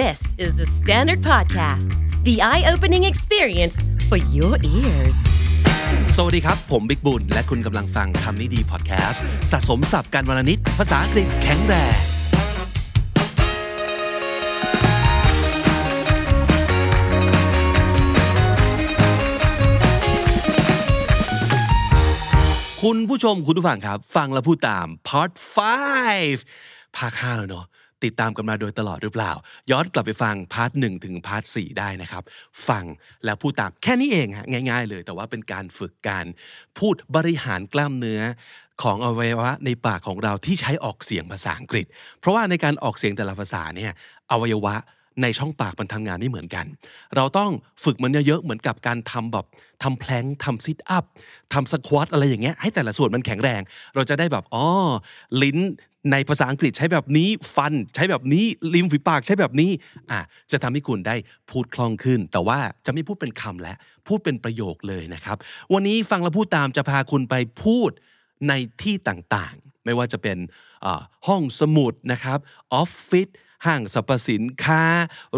This is the Standard Podcast, the eye opening experience for your ears. สวัสดีครับ ผมบิ๊กบุญ และคุณกำลังฟังคำนี้ดีพอดแคสต์สะสมสับการวลนิดภาษาอังกฤษแข็งแรงคุณผู้ชมคุณผู้ฟังครับ ฟังแล้วพูดตาม part 5 ภาค5แล้วเนาะ ติดตามกันมาโดยตลอดหรือเปล่า ย้อนกลับไปฟังพาร์ทหนึ่งถึงพาร์ทสี่ได้นะครับ ฟังแล้วพูดตามแค่นี้เองฮะง่าย ๆ เลย แต่ว่าเป็นการฝึกการพูดบริหารกล้ามเนื้อของอวัยวะในปากของเราที่ใช้ออกเสียงภาษาอังกฤษ เพราะว่าในการออกเสียงแต่ละภาษาเนี่ยอวัยวะในช่องปากมันทำงานไม่เหมือนกัน เราต้องฝึกมันเยอะๆ เหมือนกับการทำแบบทำแพลงทำซิทอัพทำสควอตอะไรอย่างเงี้ยให้แต่ละส่วนมันแข็งแรง เราจะได้แบบอ๋อลิ้น ในภาษาอังกฤษใช้แบบนี้ฟันใช้แบบนี้ริมฝีปากใช้แบบนี้อะจะทำให้คุณได้พูดคล่องขึ้น แต่ว่าจะไม่พูดเป็นคำและพูดเป็นประโยคเลยนะครับ วันนี้ฟังแล้วพูดตามจะพาคุณไปพูดในที่ต่างๆ ไม่ว่าจะเป็นห้องสมุดนะครับออฟฟิศห้างสรรพสินค้า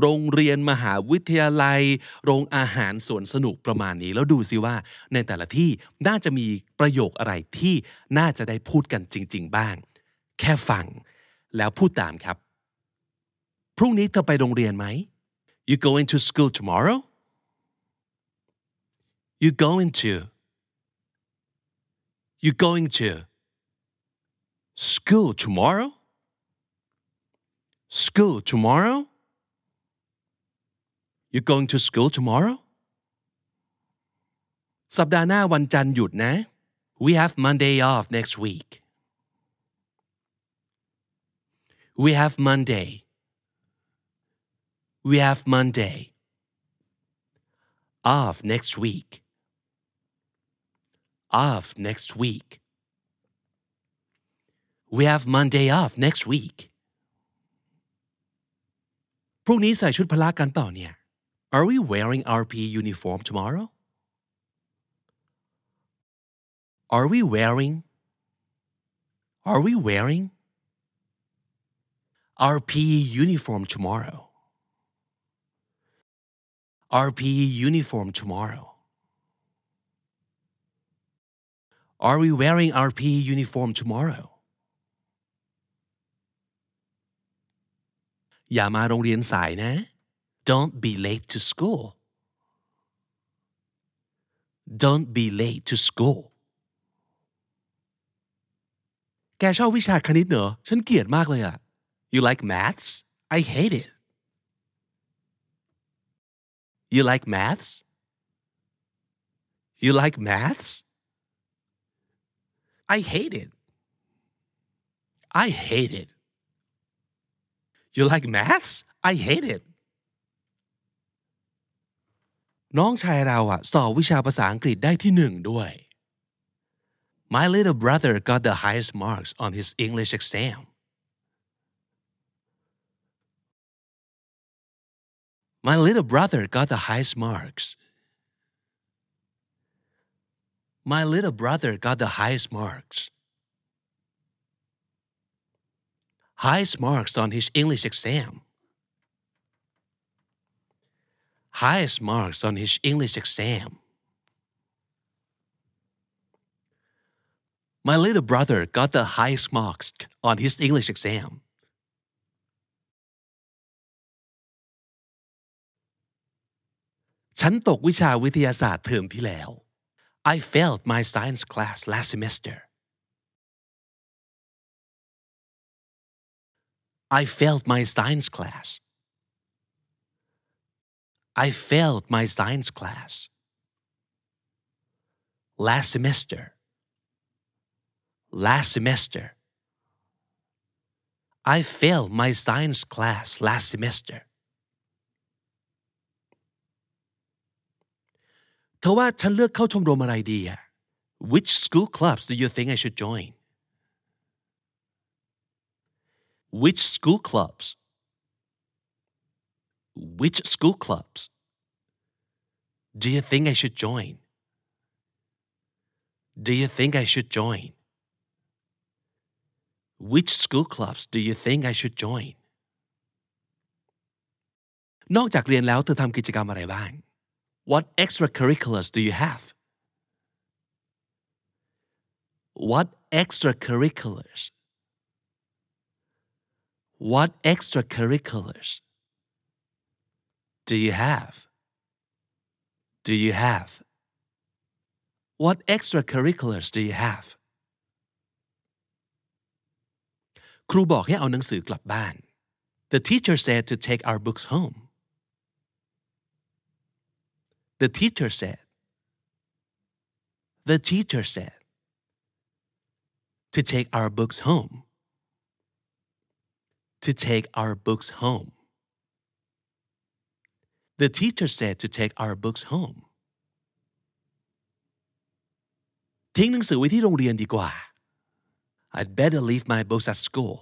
โรงเรียนมหาวิทยาลัย โรงอาหารสวนสนุกประมาณนี้ แล้วดูซิว่าในแต่ละที่น่าจะมีประโยคอะไรที่น่าจะได้พูดกันจริง ๆ บ้าง แค่ฟัง แล้วพูดตามครับ พรุ่งนี้เธอไปโรงเรียนไหม You going to school tomorrow You going to You going to school tomorrow School tomorrow You going to school tomorrow สัปดาห์หน้าวันจันทร์หยุดนะ We have Monday off next week we have Monday we have Monday off next week off next week we have Monday off next week พรุ่งนี้ใส่ชุดพละกันเปล่าเนี่ย Are we wearing our PE uniform tomorrow? Are we wearing? Are we wearing? our PE uniform tomorrow? Our PE uniform tomorrow. Are we wearing our PE uniform tomorrow? อย่ามาโรงเรียนสายนะ Don't be late to school. Don't be late to school. แกชอบวิชาคณิตเหรอ ฉันเกลียดมากเลยอะ You like maths? I hate it. You like maths? You like maths? I hate it. I hate it. You like maths? I hate it. น้องชายเราอะสอบวิชาภาษาอังกฤษได้ที่หนึ่งด้วย My little brother got the highest marks on his English exam. My little brother got the highest marks. My little brother got the highest marks. Highest marks on his English exam. Highest marks on his English exam. My little brother got the highest marks on his English exam. ฉันตกวิชาวิทยาศาสตร์เทอมที่แล้ว I failed my science class last semester. I failed my science class. I failed my science class. Last semester. Last semester. I failed my science class last semester. เธอว่าฉันเลือกเข้าชมรมอะไรดีอะ Which school clubs do you think I should join? Which school clubs? Which school clubs do you think I should join? Do you think I should join? Which school clubs do you think I should join? นอกจากเรียนแล้วเธอทำกิจกรรมอะไรบ้าง What extracurriculars do you have What extracurriculars What extracurriculars do you have Do you have What extracurriculars do you have ครูบอกให้เอาหนังสือกลับบ้าน The teacher said to take our books home The teacher said The teacher said to take our books home to take our books home The teacher said to take our books home ทิ้งหนังสือไว้ที่โรงเรียนดีกว่า I'd better leave my books at school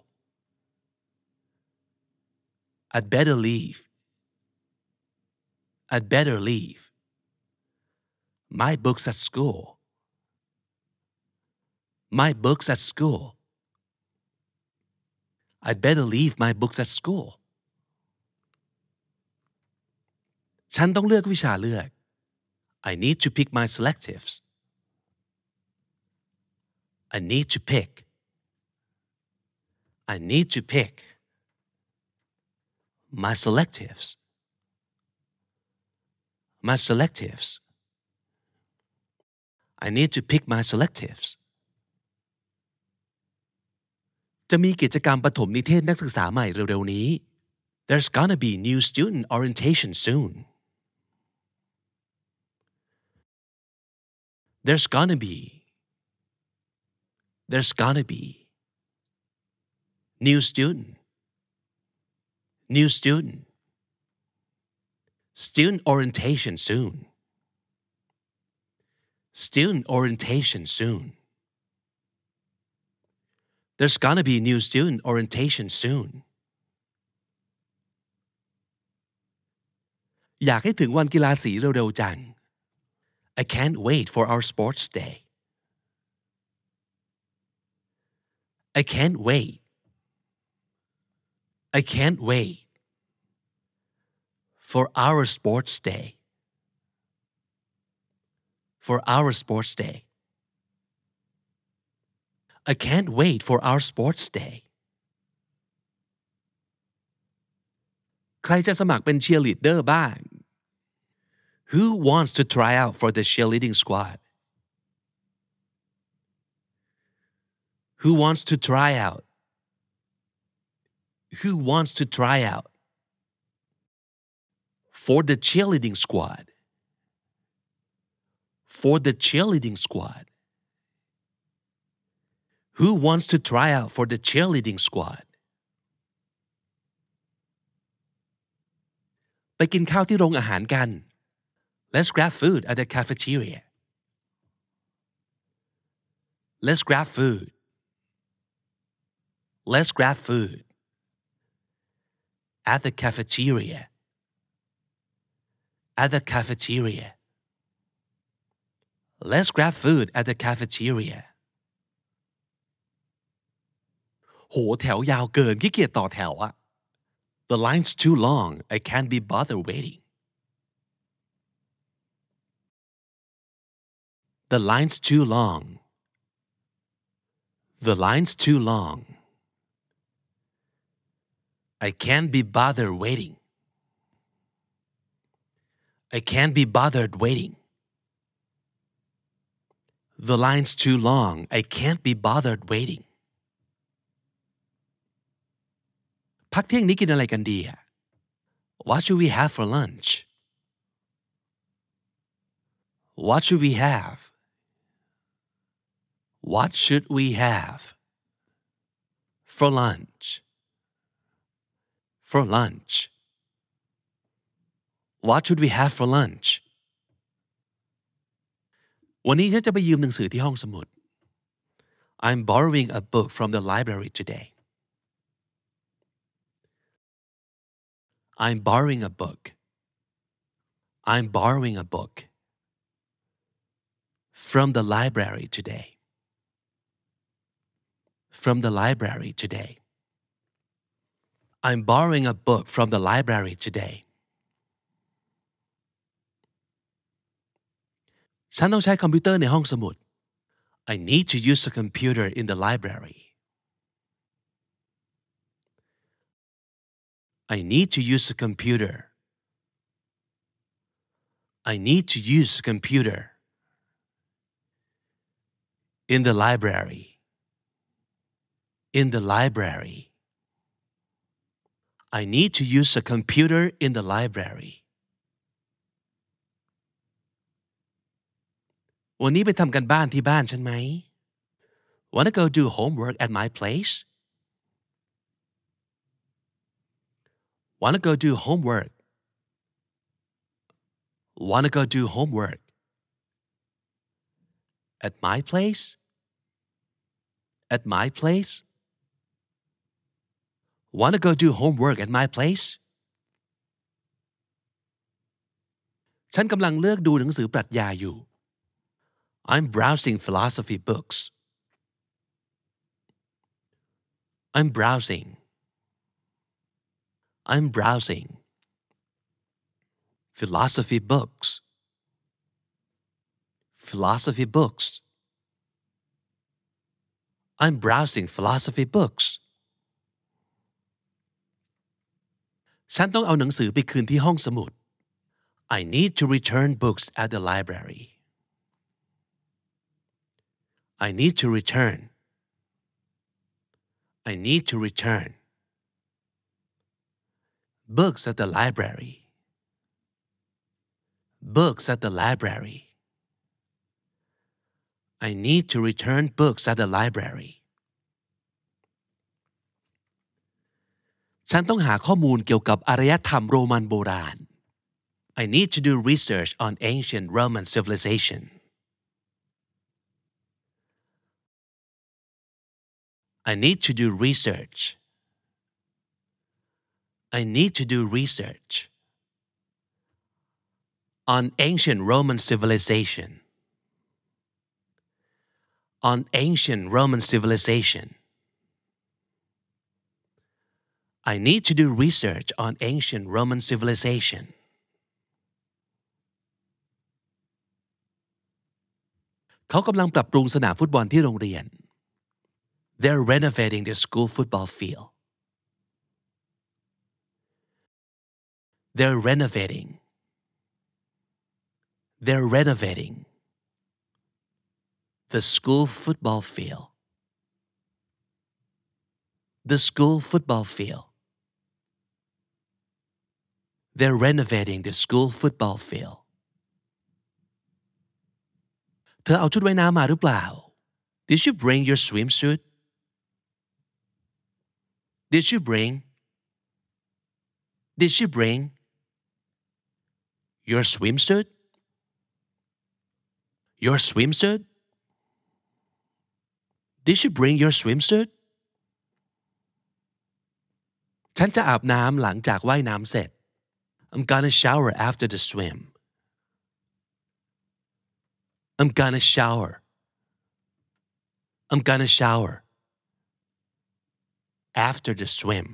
I'd better leave I'd better leave my books at school my books at school I'd better leave my books at school ฉันต้องเลือกวิชาเลือก I need to pick my selectives I need to pick I need to pick my selectives my selectives I need to pick my selectives จะมีกิจกรรมปฐมนิเทศนักศึกษาใหม่เร็วๆนี้ There's gonna be new student orientation soon There's gonna be There's gonna be new student new student student orientation soon student orientation soon there's gonna be new student orientation soon อยากให้ถึงวันกีฬาสีเร็วๆจัง I can't wait for our sports day I can't wait I can't wait for our sports day for our sports day I can't wait for our sports day ใครจะสมัครเป็นเชียร์ลีดเดอร์บ้าง Who wants to try out for the cheerleading squad Who wants to try out Who wants to try out for the cheerleading squad for the cheerleading squad Who wants to try out for the cheerleading squad ไปกินข้าวที่โรงอาหารกัน Let's grab food at the cafeteria Let's grab food Let's grab food at the cafeteria at the cafeteria Let's grab food at the cafeteria โหแถวยาวเกินขี้เกียจต่อแถวอะ The line's too long I can't be bothered waiting The line's too long The line's too long I can't be bothered waiting I can't be bothered waiting The line's too long I can't be bothered waiting พักเที่ยงนี้กินอะไรกันดีอะ What should we have for lunch What should we have What should we have for lunch for lunch What should we have for lunch วันนี้ฉันจะไปยืมหนังสือที่ห้องสมุด I'm borrowing a book from the library today I'm borrowing a book I'm borrowing a book from the library today from the library today I'm borrowing a book from the library today ฉันต้องใช้คอมพิวเตอร์ในห้องสมุด I need to use a computer in the library I need to use a computer I need to use a computer in the library in the library I need to use a computer in the library วันนี้ไปทำกันบ้านที่บ้านฉันไหม Wanna go do homework at my place Wanna go do homework Wanna go do homework at my place at my place Wanna go do homework at my place ฉันกำลังเลือกดูหนังสือปรัชญาอยู่ I'm browsing philosophy books I'm browsing I'm browsing philosophy books philosophy books I'm browsing philosophy books ฉันต้องเอาหนังสือไปคืนที่ห้องสมุด I need to return books at the library I need to return I need to return books at the library books at the library I need to return books at the library ฉันต้องหาข้อมูลเกี่ยวกับอารยธรรมโรมันโบราณ I need to do research on ancient Roman civilization I need to do research. I need to do research on ancient Roman civilization. On ancient Roman civilization. I need to do research on ancient Roman civilization. เข They're renovating the school football field They're renovating They're renovating the school football field the school football field They're renovating the school football field เธอเอาชุดว่ายน้ำมาหรือเปล่า Did you bring your swimsuit Did you bring Did you bring your swimsuit Your swimsuit Did you bring your swimsuit ฉันจะอาบน้ำหลังจากว่ายน้ำเสร็จ I'm gonna shower after the swim I'm gonna shower I'm gonna shower after the swim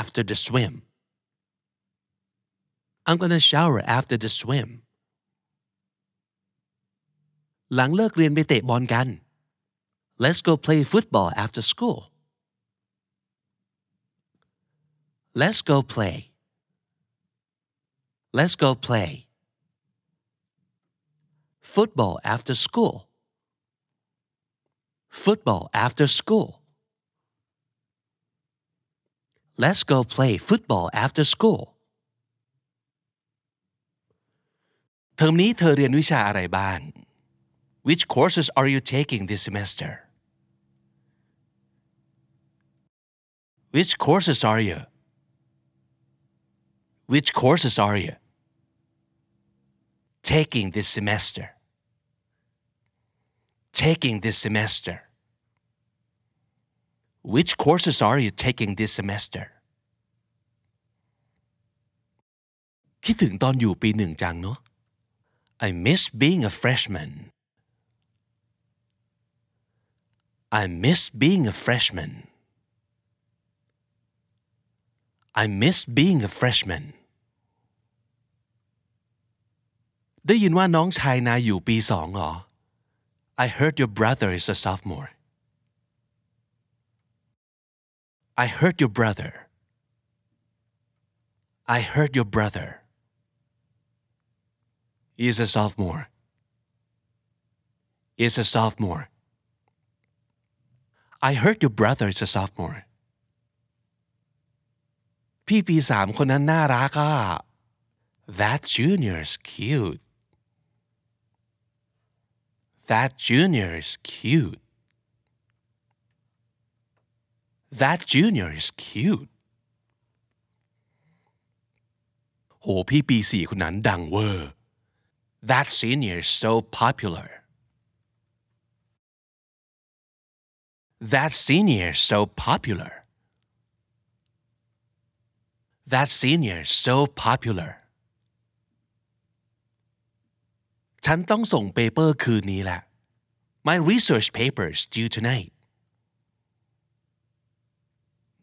after the swim I'm gonna shower after the swim หลังเลิกเรียนไปเตะบอลกัน Let's go play football after school Let's go play Let's go play football after school football after school Let's go play football after school เทอมนี้เธอเรียนวิชาอะไรบ้าง Which courses are you taking this semester Which courses are you Which courses are you taking this semester taking this semester Which courses are you taking this semester คิดถึงตอนอยู่ปีหนึ่งจังเนาะ I miss being a freshman I miss being a freshman I miss being a freshman ได้ยินว่าน้องชายนายอยู่ปีสองเหรอ I heard your brother is a sophomore I heard your brother I heard your brother is a sophomore is a sophomore I heard your brother is a sophomore พี่ปีสามคนนั้นน่ารักอ่ะ That junior's cute That junior is cute That junior is cute โหพี่ปีสี่คนนั้นดังเวอร์ That senior is so popular That senior is so popular That senior is so popular ฉันต้องส่งเปเปอร์คืนนี้แหละ My research paper is due tonight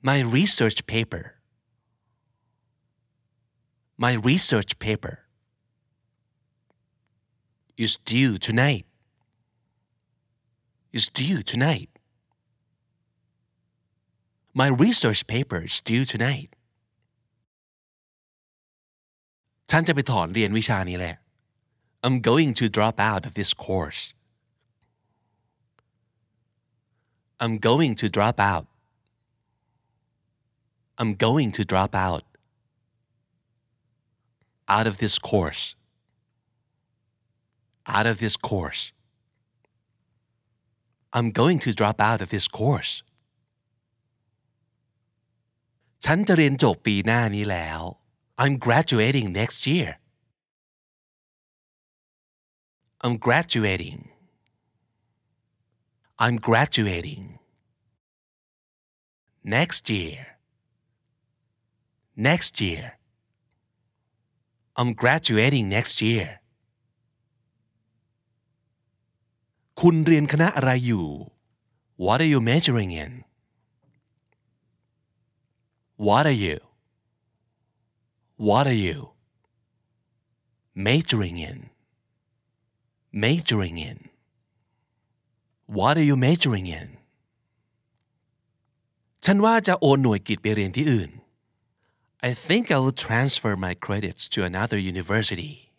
My research paper My research paper is due tonight is due tonight My research paper is due tonight ฉันจะไปถอนเรียนวิชานี้แหละ I'm going to drop out of this course I'm going to drop out I'm going to drop out out of this course out of this course I'm going to drop out of this course ฉันจะเรียนจบปีหน้านี้แล้ว I'm graduating next year I'm graduating I'm graduating next year next year I'm graduating next year คุณเรียนคณะอะไรอยู่ What are you majoring in What are you What are you majoring in majoring in What are you majoring in ฉันว่าจะโอนหน่วยกิจไปเรียนที่อื่น I think I will transfer my credits to another university.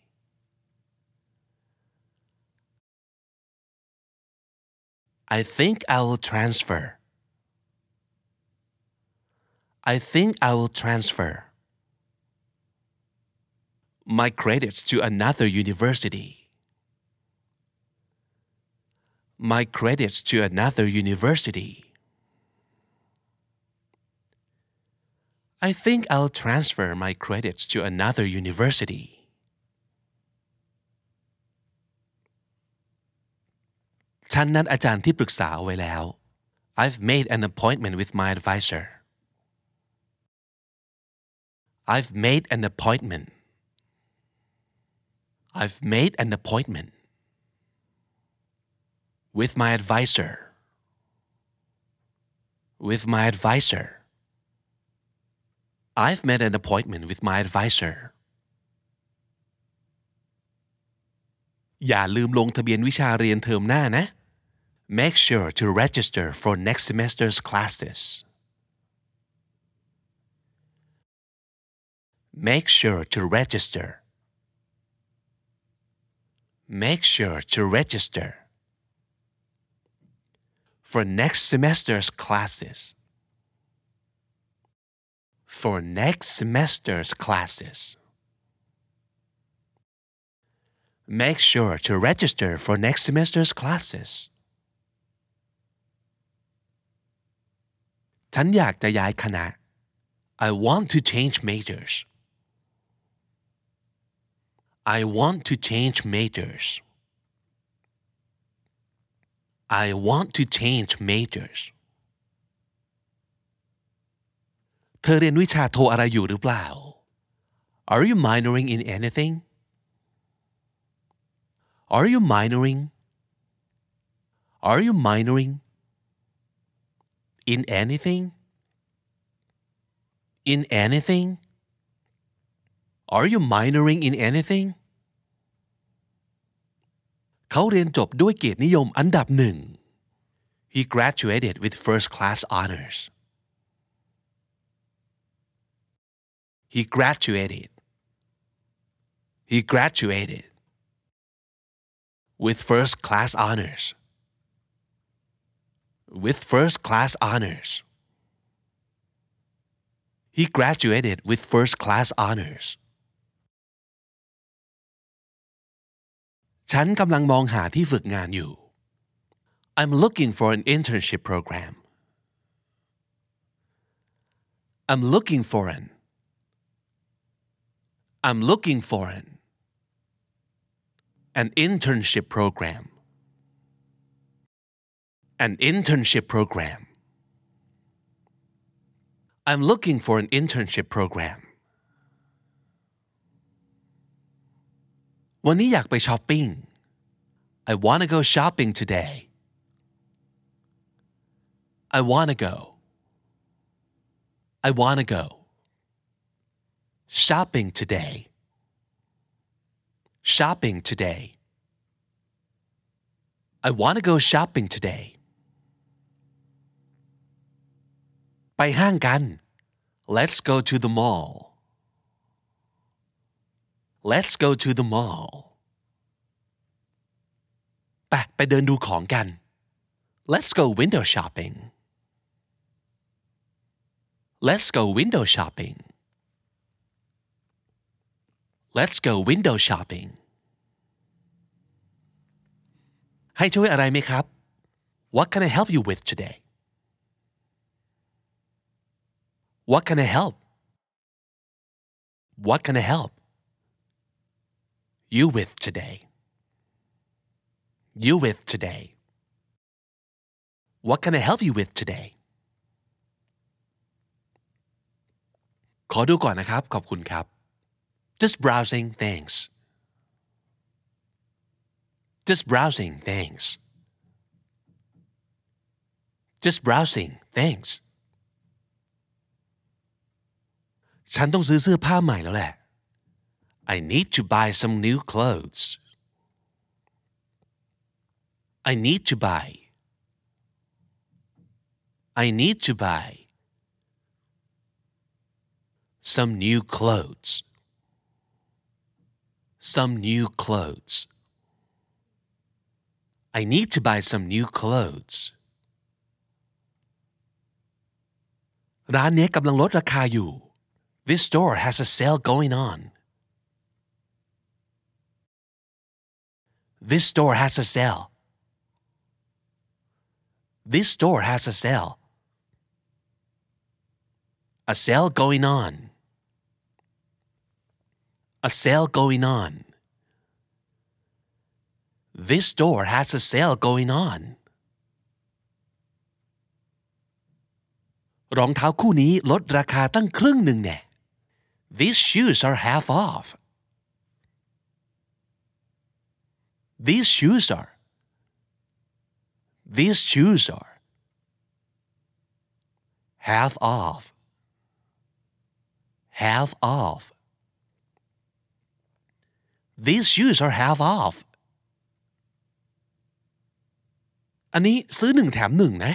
I think I will transfer. I think I will transfer my credits to another university. My credits to another university I think I'll transfer my credits to another university. i I've made an appointment with my advisor. I've made an appointment. I've made an appointment with my advisor. With my advisor. I've made an appointment with my advisor อย่าลืมลงทะเบียนวิชาเรียนเทอมหน้านะ Make sure to register for next semester's classes. Make sure to register. Make sure to register for next semester's classes. For next semester's classes. Make sure to register for next semester's classes. ฉันอยากจะย้ายคณะ I want to change majors I want to change majors I want to change majors เธอเรียนวิชาโทอะไรอยู่หรือเปล่า Are you minoring in anything Are you minoring Are you minoring in anything? In anything? Are you minoring in anything? เขาเรียนจบด้วยเกียรตินิยมอันดับหนึ่ง he graduated with first class honors he graduated he graduated with first class honors with first class honors he graduated with first class honors ฉันกำลังมองหาที่ฝึกงานอยู่ I'm looking for an internship program I'm looking for an I'm looking for an an internship program an internship program I'm looking for an internship program วันนี้อยากไปช้อปปิ้ง I wanna go shopping today I wanna go I wanna go shopping today shopping today I wanna go shopping today ไปห้างกัน Let's go to the mall Let's go to the mall ไปไปเดินดูของกัน Let's go window shopping Let's go window shopping Let's go window shopping ให้ช่วยอะไรไหมครับ What can I help you with today What can I help What can I help you with today you with today What can I help you with today ขอดูก่อนนะครับ ขอบคุณครับ just browsing thanks just browsing thanks just browsing thanks ฉันต้องซื้อเสื้อผ้าใหม่แล้วแหละ I need to buy some new clothes I need to buy I need to buy some new clothes some new clothes I need to buy some new clothes ร้านนี้กำลังลดราคาอยู่ This store has a sale going on This store has a sale This store has a sale A sale going on A sale going on This store has a sale going on รองเท้าคู่นี้ลดราคาตั้งครึ่งหนึ่งแน่ These shoes are half off These shoes are These shoes are half off half off These shoes are half off อันนี้ซื้อหนึ่งแถมหนึ่งนะ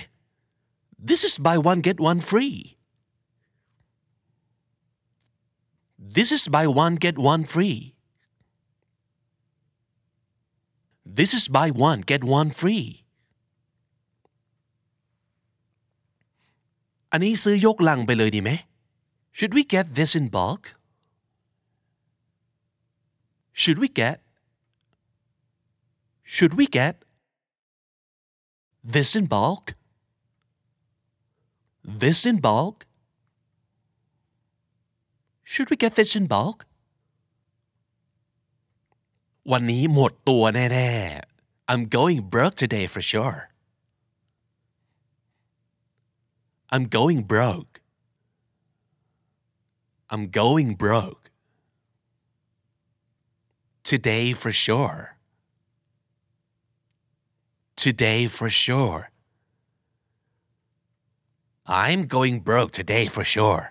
This is buy one get one free This is buy one get one free This is buy one get one free อันนี้ซื้อยกลังไปเลยดีไหม Should we get this in bulk Should we get Should we get this in bulk This in bulk Should we get this in bulk วันนี้หมดตัวแน่ๆ I'm going broke today for sure I'm going broke I'm going broke today for sure today for sure I'm going broke today for sure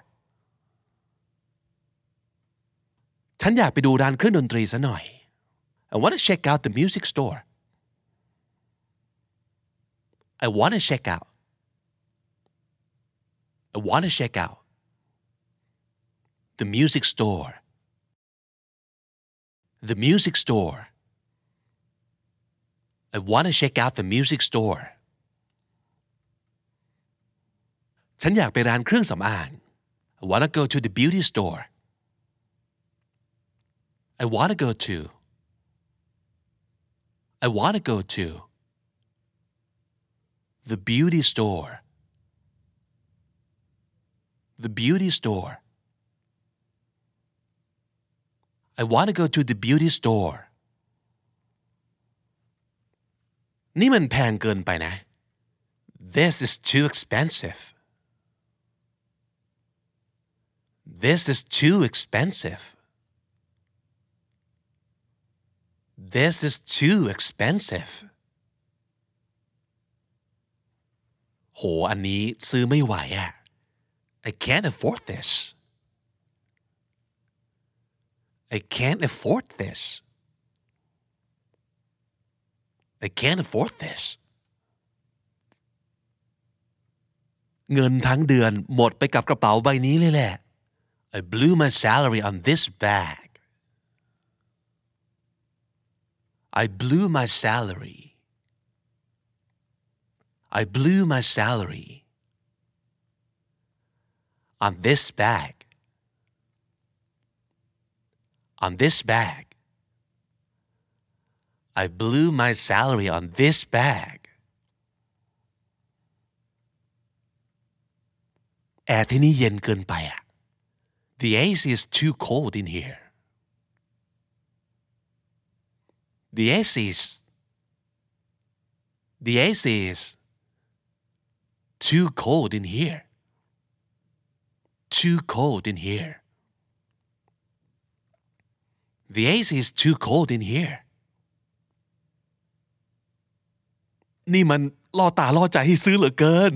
ฉันอยากไปดูร้านเครื่องดนตรีซะหน่อย I want to check out the music store I want to check out I want to check out the music store the music store I want to check out the music store ฉันอยากไปร้านเครื่องสำอาง I want to go to the beauty store I want to go to I want to go to the beauty store the beauty store I want to go to the beauty store นี่มันแพงเกินไปนะ This is too expensive This is too expensive This is too expensive โห อันนี้ซื้อไม่ไหวอะ I can't afford this I can't afford this I can't afford this เงินทั้งเดือนหมดไปกับกระเป๋าใบนี้เลยแหละ I blew my salary on this bag I blew my salary I blew my salary on this bag on this bag I blew my salary on this bag แอร์ที่นี่เย็นเกินไปอะ The AC is too cold in here The AC is The AC is too cold in here too cold in here The AC is too cold in here นี่มันล่อตาล่อใจให้ซื้อเหลือเกิน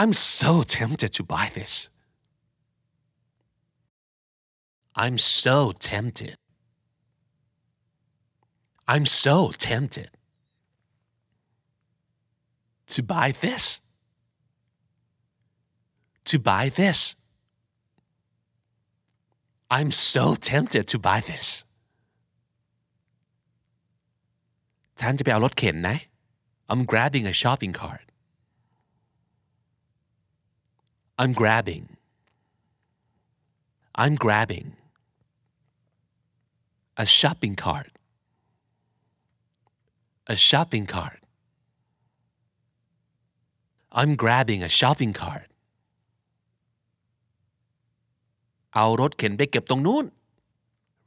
I'm so tempted to buy this I'm so tempted I'm so tempted to buy this to buy this I'm so tempted to buy this ท่านจะไปเอารถเข็นนะ I'm grabbing a shopping cart I'm grabbing I'm grabbing a shopping cart a shopping cart I'm grabbing a shopping cart เอารถเข็นไปเก็บตรงนู้น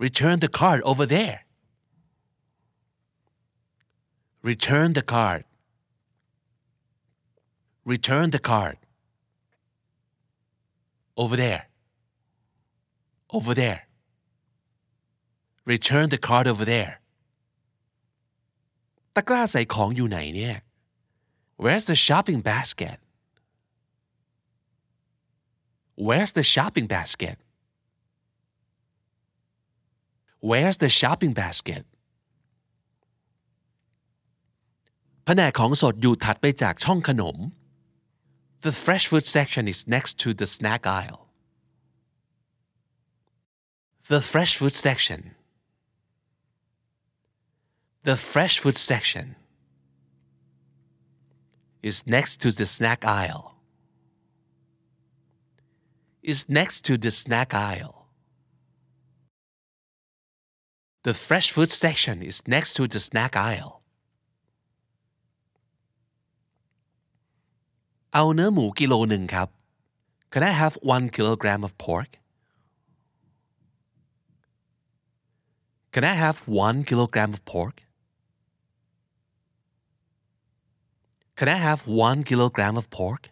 return the cart over there return the card return the card over there over there return the card over there ตะกร้าใส่ของอยู่ไหนเนี่ย where's the shopping basket where's the shopping basket where's the shopping basket แผนกของสดอยู่ถัดไปจากช่องขนม The fresh food section is next to the snack aisle The fresh food section The fresh food section is next to the snack aisle is next to the snack aisle The fresh food section is next to the snack aisle เอาเนื้อหมูกิโลหนึ่งครับ Can I have one kilogram of pork Can I have one kilogram of pork Can I have one kilogram of pork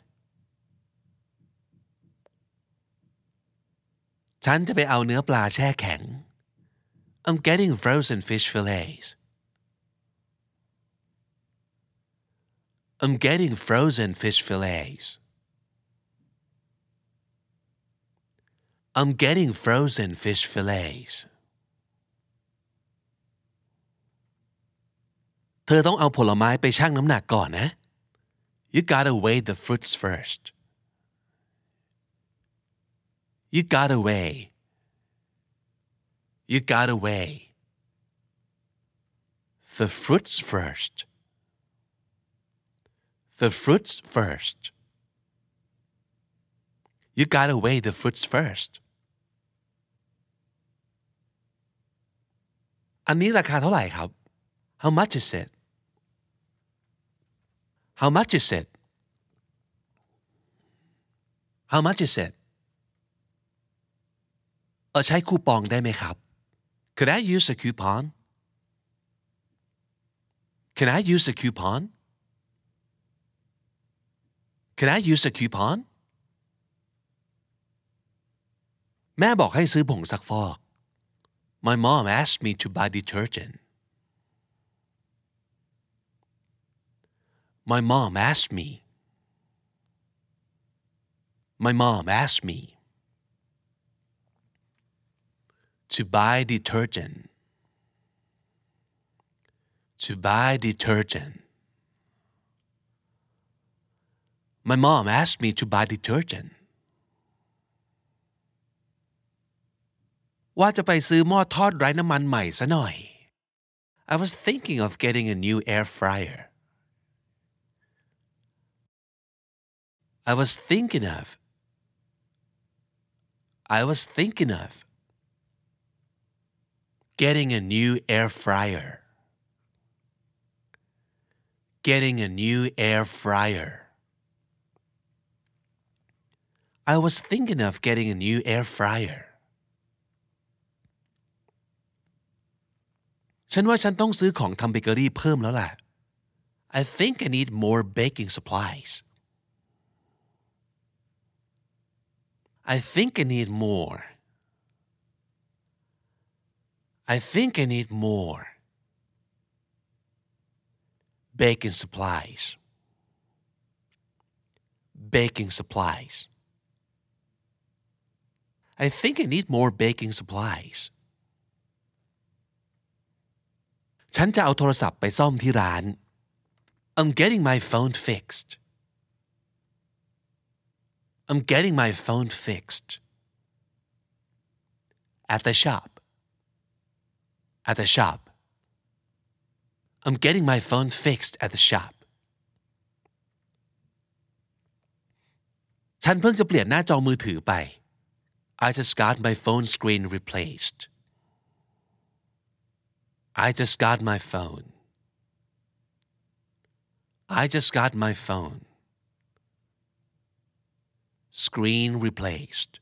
ฉันจะไปเอาเนื้อปลาแช่แข็ง I'm getting frozen fish fillets I'm getting frozen fish fillets. I'm getting frozen fish fillets. เธอต้องเอาผลไม้ไปชั่งน้ำหนักก่อนนะ You gotta weigh the fruits first. You gotta weigh. You gotta weigh the fruits first. The fruits first. You gotta weigh the fruits first. อันนี้ราคาเท่าไหร่ครับ How much is it How much is it How much is it เออใช้คูปองได้ไหมครับ Could I use a coupon Can I use a coupon Can I use a coupon แม่บอกให้ซื้อผงซักฟอก My mom asked me to buy detergent My mom asked me My mom asked me to buy detergent to buy detergent My mom asked me to buy detergent ว่าจะไปซื้อหม้อทอดไร้น้ำมันใหม่ซะหน่อย I was thinking of getting a new air fryer I was thinking of I was thinking of getting a new air fryer getting a new air fryer I was thinking of getting a new air fryer ฉันว่าฉันต้องซื้อของทำเบเกอรี่เพิ่มแล้วล่ะ I think I need more baking supplies I think I need more I think I need more baking supplies baking supplies I think I need more baking supplies ฉันจะเอาโทรศัพท์ไปซ่อมที่ร้าน I'm getting my phone fixed I'm getting my phone fixed at the shop at the shop I'm getting my phone fixed at the shop ฉันเพิ่งจะเปลี่ยนหน้าจอมือถือไป I just got my phone screen replaced I just got my phone. I just got my phone. Screen replaced.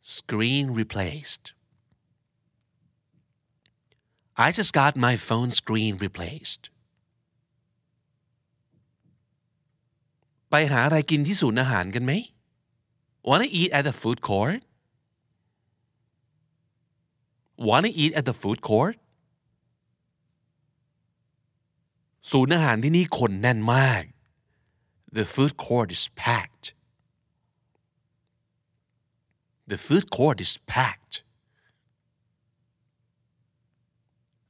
Screen replaced. I just got my phone screen replaced. ไปหาอะไรกินที่ศูนย์อาหารกันไหม Wanna eat at the food court? Wanna eat at the food court ศูนย์อาหารที่นี่คนแน่นมาก The food court is packed The food court is packed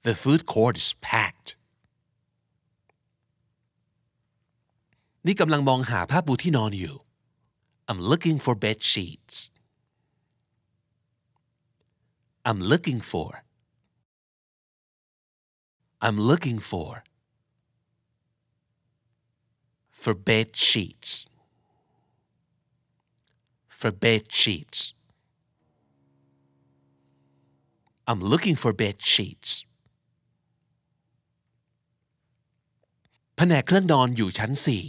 The food court is packed นี่กำลังมองหาผ้าปูที่นอนอยู่ I'm looking for bed sheets I'm looking for. I'm looking for. For bed sheets. For bed sheets. I'm looking for bed sheets. แผนกเครื่องนอนอยู่ชั้นสี่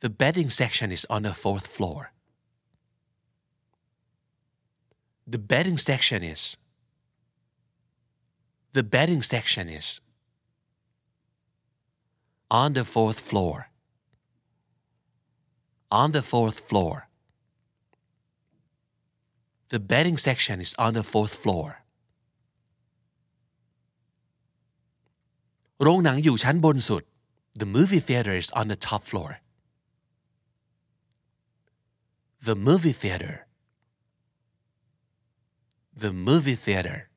The bedding section is on the fourth floor. The bedding section is. The bedding section is. On the fourth floor. On the fourth floor. The bedding section is on the fourth floor. โรงหนังอยู่ชั้นบนสุด The movie theater is on the top floor. The movie theater. The movie theater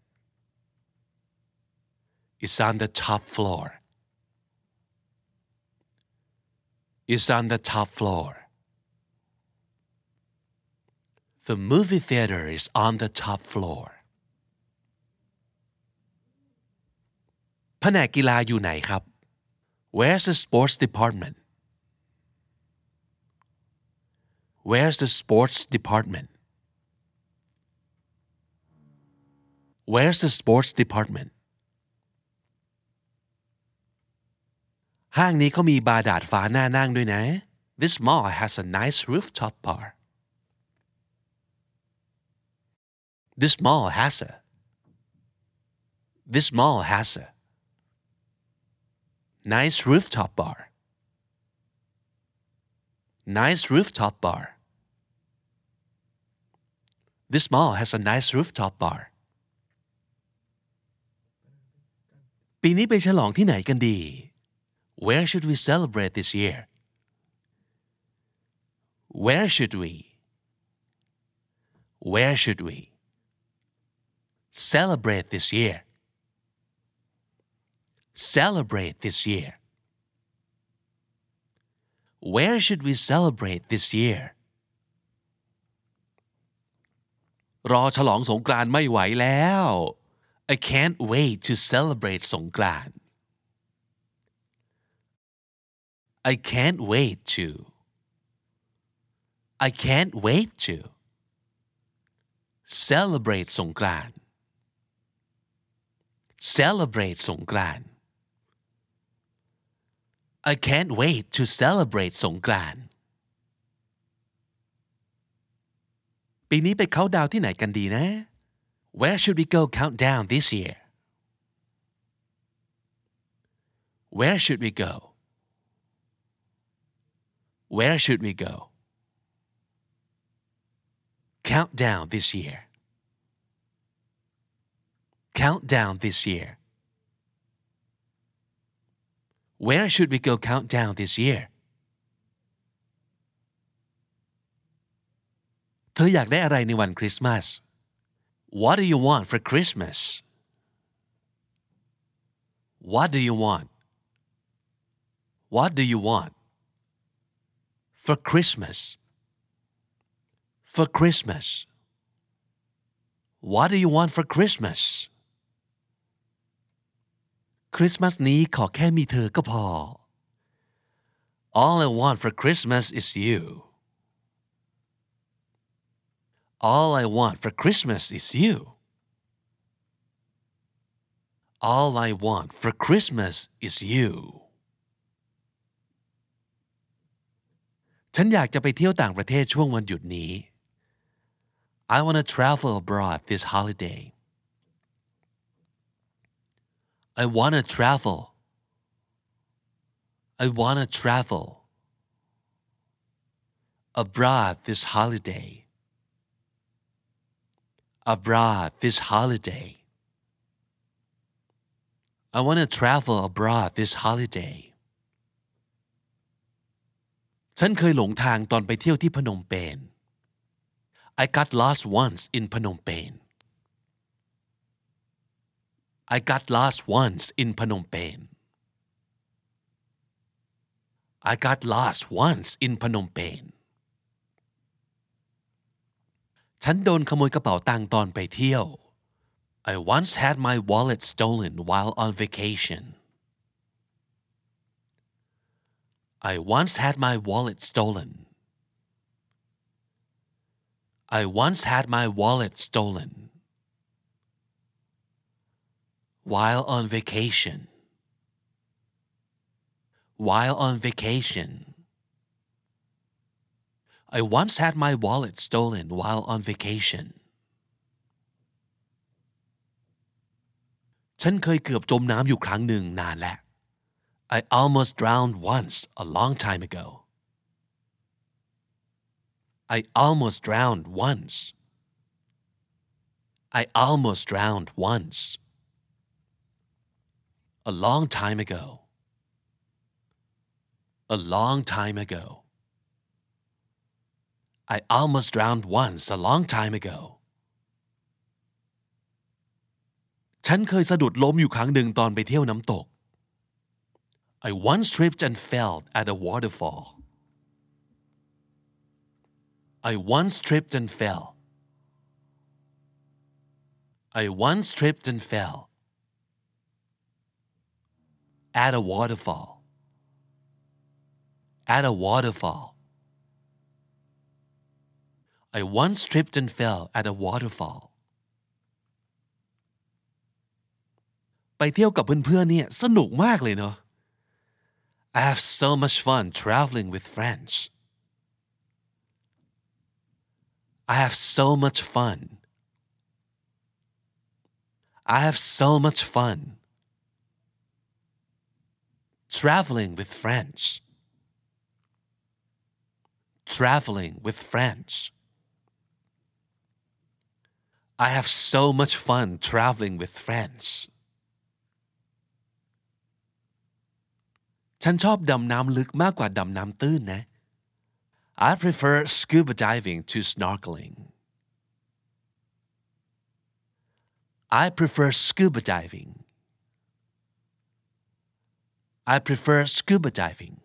is on the top floor. is on the top floor The movie theater is on the top floor แผนกกีฬาอยู่ไหนครับ Where's the sports department Where's the sports department Where's the sports department ห้างนี้เขามีบาร์ดาดฟ้าหน้านั่งด้วยนะ This mall has a nice rooftop bar This mall has a This mall has a nice rooftop bar Nice rooftop bar This mall has a nice rooftop bar ปีนี้ไปฉลองที่ไหนกันดี Where should we celebrate this year Where should we Where should we celebrate this year Celebrate this year Where should we celebrate this year รอฉลองสงกรานต์ไม่ไหวแล้ว I can't wait to celebrate สงกรานต์ I can't wait to I can't wait to celebrate สงกรานต์ celebrate สงกรานต์ I can't wait to celebrate สงกรานต์ปีนี้ไปเข้าดาวน์ที่ไหนกันดีนะ Where should we go count down this year Where should we go Where should we go Count down this year Count down this year Where should we go count down this year เธออยากได้อะไรในวันคริสต์มาส What do you want for Christmas What do you want What do you want for Christmas for Christmas What do you want for Christmas คริสต์มาสนี้ขอแค่มีเธอก็พอ All I want for Christmas is you All I want for Christmas is you All I want for Christmas is you ฉันอยากจะไปเที่ยวต่างประเทศช่วงวันหยุดนี้ I want to travel abroad this holiday I want to travel I want to travel abroad this holiday abroad this holiday I want to travel abroad this holiday ฉันเคยหลงทางตอนไปเที่ยวที่พนมเปญ I got lost once in Phnom Penh I got lost once in Phnom Penh I got lost once in Phnom Penh ฉันโดนขโมยกระเป๋าตังค์ตอนไปเที่ยว I once had my wallet stolen while on vacation I once had my wallet stolen I once had my wallet stolen while on vacation while on vacation I once had my wallet stolen while on vacation ฉันเคยเกือบจมน้ำอยู่ครั้งหนึ่งนานแล้ว I almost drowned once a long time ago I almost drowned once I almost drowned once a long time ago a long time ago I almost drowned once a long time ago ฉันเคยสะดุดล้มอยู่ครั้งหนึ่งตอนไปเที่ยวน้ำตก I once tripped and fell at a waterfall I once tripped and fell I once tripped and fell at a waterfall at a waterfall I once tripped and fell at a waterfall ไปเที่ยวกับเพื่อนๆเนี่ยสนุกมากเลยเนาะ I have so much fun traveling with friends I have so much fun I have so much fun traveling with friends traveling with friends I have so much fun traveling with friends ฉันชอบดำน้ำลึกมากกว่าดำน้ำตื้นนะ I prefer scuba diving to snorkeling I prefer scuba diving I prefer scuba diving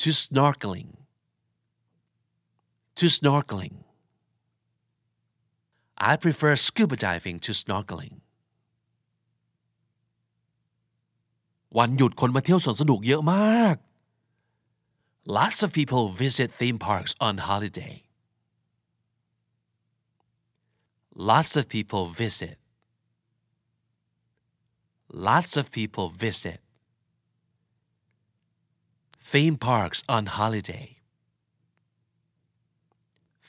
to snorkeling to snorkeling I prefer scuba diving to snorkeling วันหยุดคนมาเที่ยวสวนสนุกเยอะมาก Lots of people visit theme parks on holiday Lots of people visit Lots of people visit theme parks on holiday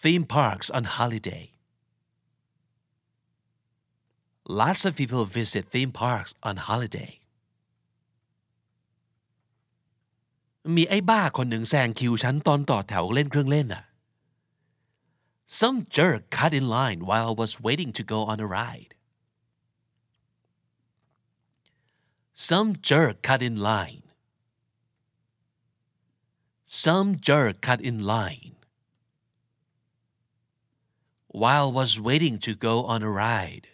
theme parks on holiday Lots of people visit theme parks on holiday มีไอ้บ้าคนหนึ่งแซงคิวฉันตอนต่อแถวเล่นเครื่องเล่นอ่ะ Some jerk cut in line while I was waiting to go on a ride. Some jerk cut in line. Some jerk cut in line. While was waiting to go on a ride.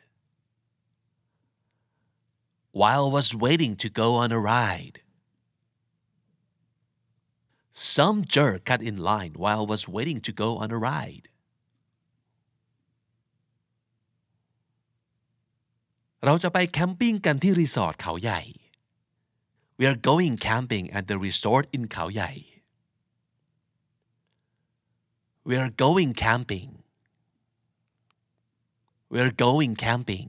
While was waiting to go on a ride. Some jerk cut in line while was waiting to go on a ride. เราจะไปแคมปิ้งกันที่รีสอร์ทเขาใหญ่ We are going camping at the resort in เขาใหญ่ We are going camping We are going camping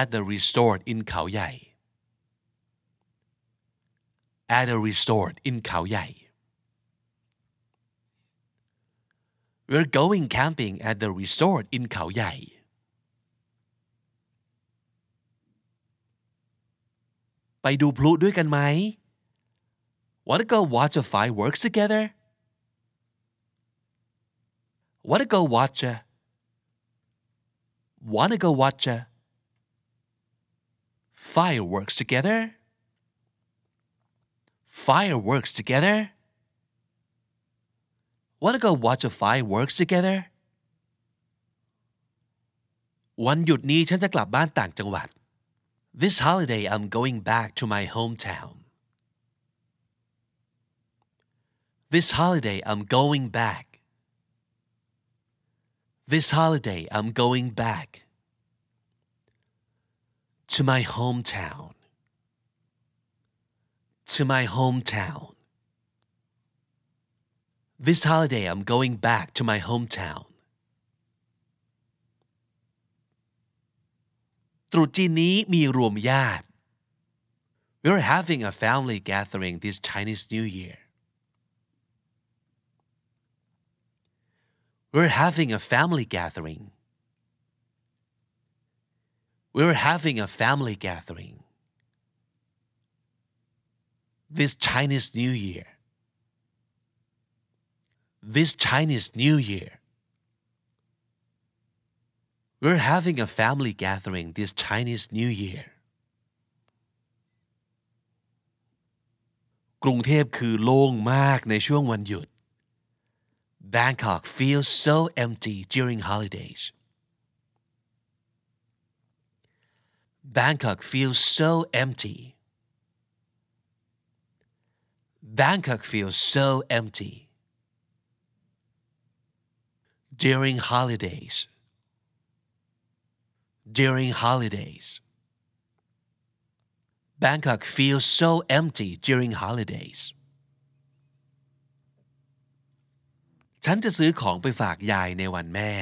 at the resort in เขาใหญ่ at a resort in เขาใหญ่ We're going camping at the resort in เขาใหญ่ ไปดูพลุด้วยกันไหม Wanna go watch the fireworks together? Wanna go watch a Wanna go watch a fireworks together? Fireworks together? Wanna go watch the fireworks together? วันหยุดนี้ฉันจะกลับบ้านต่างจังหวัด this holiday I'm going back to my hometown. This holiday I'm going back. This holiday I'm going back to my hometown. To my hometown. This holiday I'm going back to my hometown. ตรุษจีนนี้มีรวมญาติ We're having a family gathering this Chinese New Year. We're having a family gathering. We're having a family gathering. This Chinese New Year. This Chinese New Year. We're having a family gathering this Chinese New Year. กรุงเทพคือโล่งมากในช่วงวันหยุด Bangkok feels so empty during holidays. Bangkok feels so empty. Bangkok feels so empty during holidays during holidays Bangkok feels so empty during holidays ฉันจะซื้อของไปฝากยายในวันแม่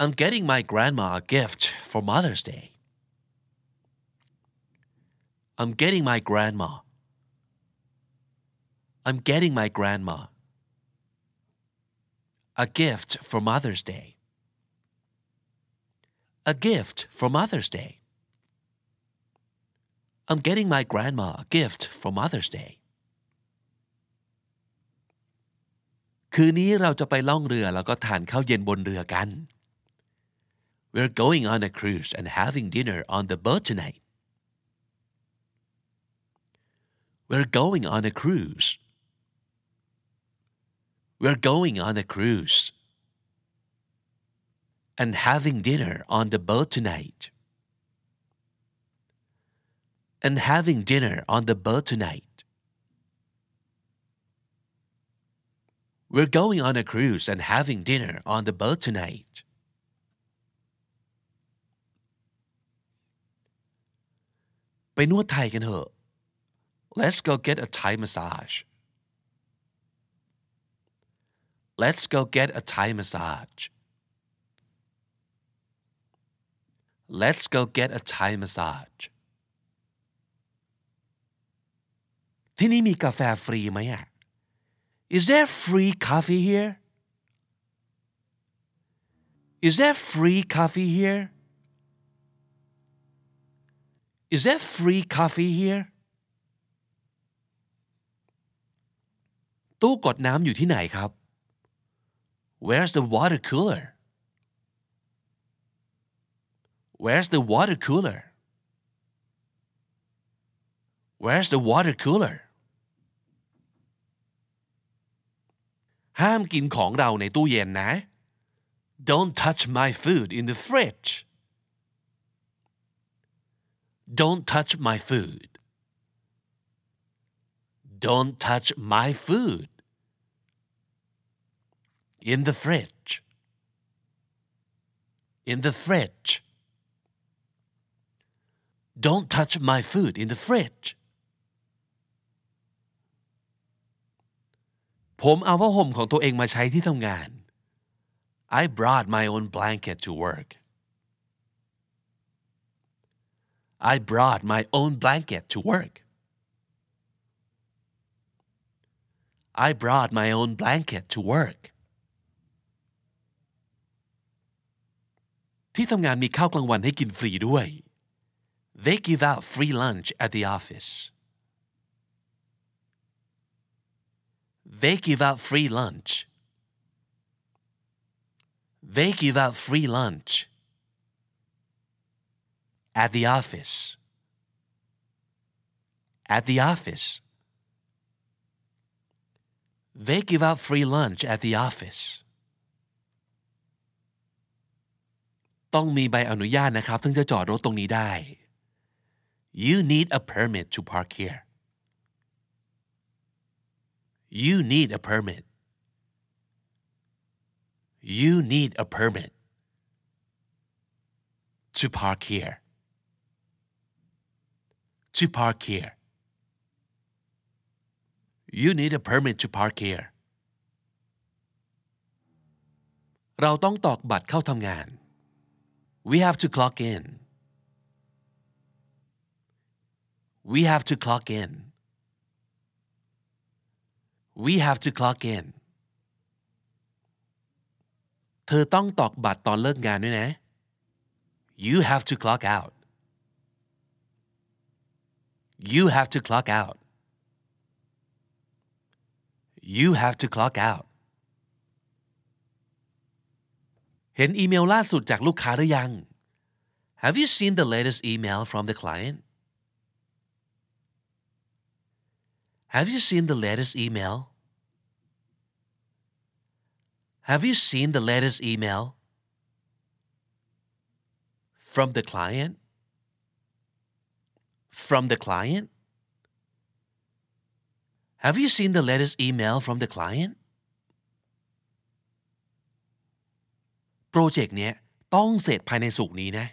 I'm getting my grandma a gift for Mother's Day I'm getting my grandma I'm getting my grandma a gift for Mother's Day a gift for Mother's Day I'm getting my grandma a gift for Mother's Day คืนนี้เราจะไปล่องเรือแล้วก็ทานข้าวเย็นบนเรือกัน We're going on a cruise and having dinner on the boat tonight We're going on a cruise We're going on a cruise and having dinner on the boat tonight. And having dinner on the boat tonight. We're going on a cruise and having dinner on the boat tonight. let Let's go get a Thai massage. Let's go get a Thai massage. Let's go get a Thai massage. ที่นี่มีกาแฟฟรีไหมอ่ะ Is there free coffee here? Is there free coffee here? Is there free coffee here? ตู้กดน้ำอยู่ที่ไหนครับ Where's the water cooler? Where's the water cooler? Where's the water cooler? ห้ามกินของเราในตู้เย็นนะ Don't touch my food in the fridge Don't touch my food Don't touch my food in the fridge in the fridge Don't touch my food in the fridge ผมเอาผ้าห่มของตัวเองมาใช้ที่ทำงาน I brought my own blanket to work I brought my own blanket to work I brought my own blanket to work ที่ทำงานมีข้าวกลางวันให้กินฟรีด้วย They give out free lunch at the office They give out free lunch. They give out free lunch at the office. At the office. They give out free lunch at the office. ต้องมีใบอนุญาตนะครับถึงจะจอดรถตรงนี้ได้ You need a permit to park here. You need a permit. You need a permit to park here. To park here. You need a permit to park here. เราต้องตอกบัตรเข้าทำงาน We have to clock in. We have to clock in. We have to clock in เธอต้องตอกบัตรตอนเลิกงานด้วยนะ You have to clock out You have to clock out You have to clock out เห็นอีเมลล่าสุดจากลูกค้าหรือยัง Have you seen the latest email from the client Have you seen the latest email Have you seen the latest email from the client from the client Have you seen the latest email from the client โปรเจกต์เนี้ยต้องเสร็จภายในสุกนี้นะ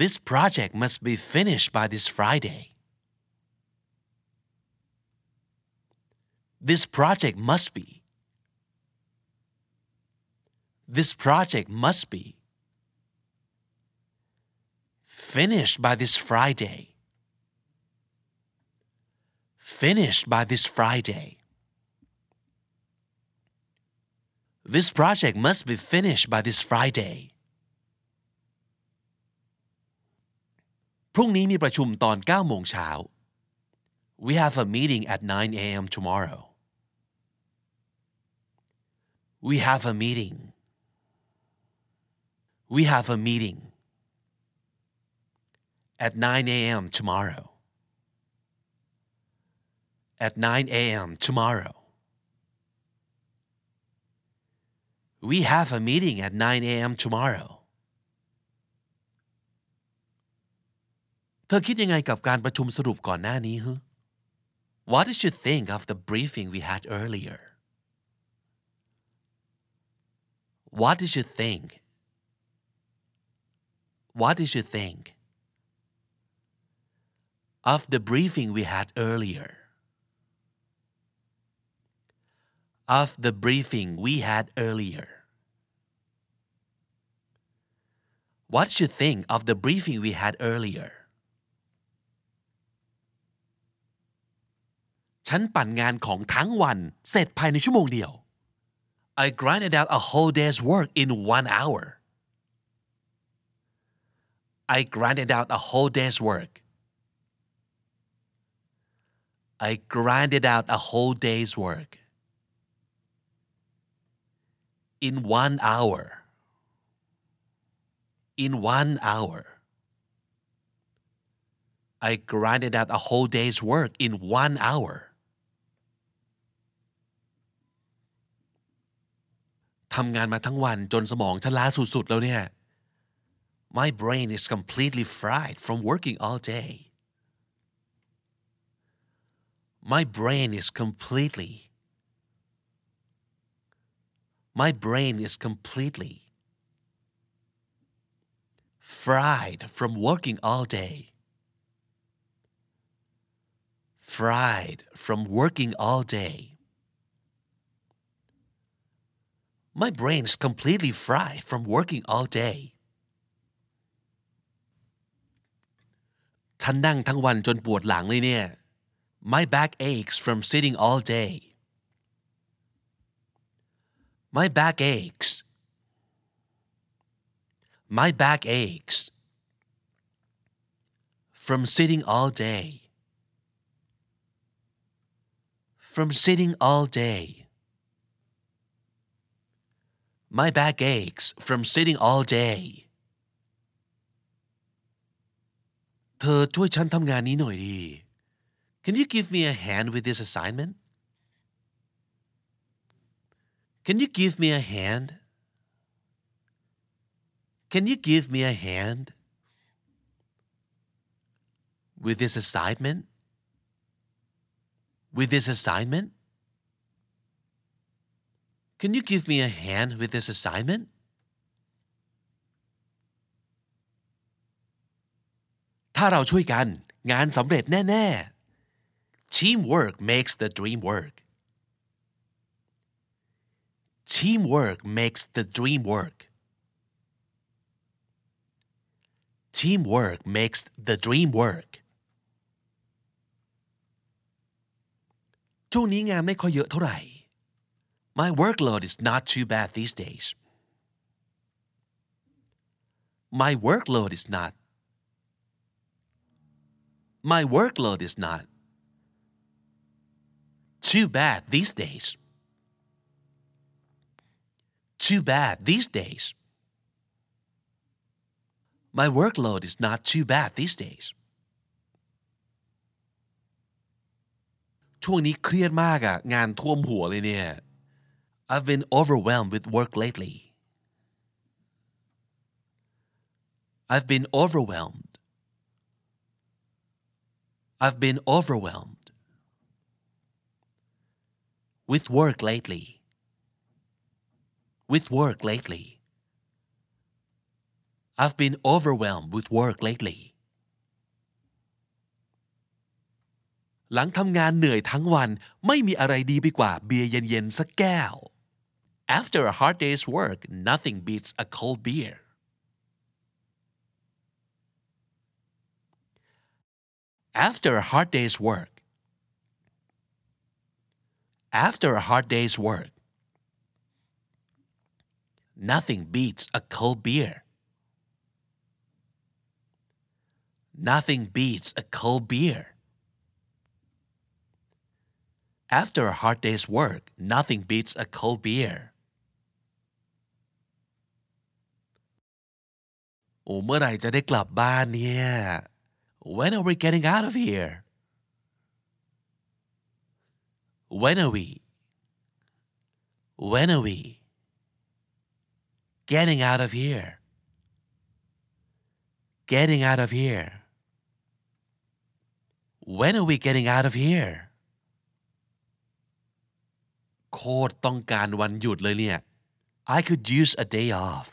This project must be finished by this Friday This project must be This project must be finished by this Friday finished by this Friday This project must be finished by this Friday พรุ่งนี้มีประชุมตอน9โมงเช้า We have a meeting at 9 a.m. tomorrow. We have a meeting. We have a meeting at 9 a.m. tomorrow. At 9 a.m. tomorrow. We have a meeting at 9 a.m. tomorrow. เธอคิดยังไงกับการประชุมสรุปก่อนหน้านี้ฮะ What did you think of the briefing we had earlier? What did you think? What did you think of the briefing we had earlier? Of the briefing we had earlier. What did you think of the briefing we had earlier? ฉันปั่นงานของทั้งวันเสร็จภายในชั่วโมงเดียว I grinded out a whole day's work in one hour. I grinded out a whole day's work. I grinded out a whole day's work. In one hour. In one hour. I grinded out a whole day's work in one hour ทำงานมาทั้งวันจนสมองฉันล้าสุดๆแล้วเนี่ย My brain is completely fried from working all day My brain is completely My brain is completely fried from working all day fried from working all day My brain's completely fried from working all day ฉันนั่งทั้งวันจนปวดหลังเลยเนี่ย My back aches from sitting all day My back aches My back aches from sitting all day from sitting all day My back aches from sitting all day เธอช่วยฉันทำงานนี้หน่อยดี Can you give me a hand with this assignment? Can you give me a hand? Can you give me a hand with this assignment? With this assignment? Can you give me a hand with this assignment? ถ้าเราช่วยกันงานสำเร็จแน่ๆ Teamwork makes the dream work Teamwork makes the dream work Teamwork makes the dream work ช่วงนี้งานไม่ค่อยเยอะเท่าไหร่ My workload is not too bad these days My workload is not My workload is not too bad these days too bad these days My workload is not too bad these days ช่วงนี้เครียดมากอะงานท่วมหัวเลยเนี่ย I've been overwhelmed with work lately I've been overwhelmed I've been overwhelmed with work lately with work lately I've been overwhelmed with work lately หลังทำงานเหนื่อยทั้งวันไม่มีอะไรดีไปกว่าเบียร์เย็นๆสักแก้ว after a hard day's work nothing beats a cold beer. After a hard day's work. After a hard day's work. Nothing beats a cold beer. Nothing beats a cold beer. After a hard day's work, nothing beats a cold beer. โอ้เมื่อไหร่จะได้กลับบ้านเนี่ย When are we getting out of here? When are we? When are we? Getting out of here. Getting out of here. When are we getting out of here? โคตรต้องการวันหยุดเลยเนี่ย I could use a day off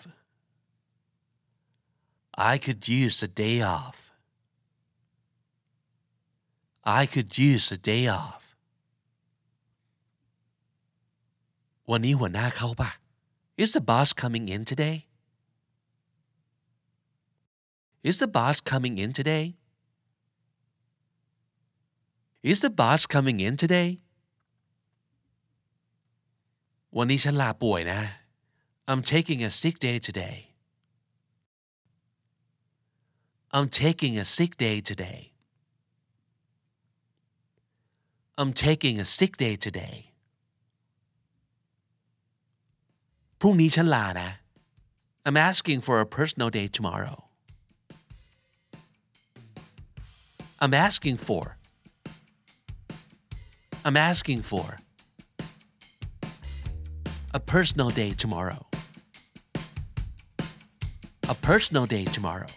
I could use a day off I could use a day off วันนี้หัวหน้าเข้าปะ Is the boss coming in today Is the boss coming in today Is the boss coming in today วันนี้ฉันลาป่วยนะ I'm taking a sick day today I'm taking a sick day today I'm taking a sick day today พรุ่งนี้ฉันลานะ I'm asking for a personal day tomorrow I'm asking for I'm asking for a personal day tomorrow. A personal day tomorrow.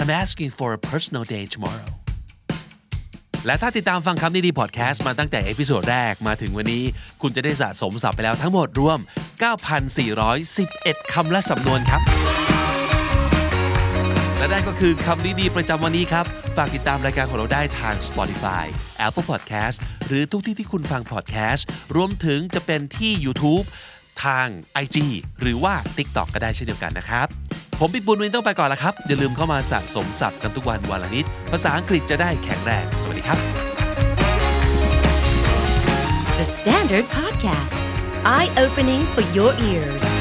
I'm asking for a personal day tomorrow. และถ้าติดตามฟังคำนี้ดีพอดแคสต์มาตั้งแต่เอพิโซดแรกมาถึงวันนี้ คุณจะได้สะสมศัพท์ไปแล้วทั้งหมดรวม 9,411 คำและสำนวนครับ และนั่นก็คือคำนี้ดีประจำวันนี้ครับ ฝากติดตามรายการของเราได้ทาง Spotify Apple Podcast หรือทุกที่ที่คุณฟัง podcast รวมถึงจะเป็นที่ YouTube ทาง IG หรือว่า TikTok ก็ได้เช่นเดียวกันนะครับ ผมปิดบุญวินต้องไปก่อนละครับ อย่าลืมเข้ามาสะสมศัพท์กันทุกวันวันละนิด ภาษาอังกฤษจะได้แข็งแรง สวัสดีครับ The Standard Podcast, eye opening for your ears.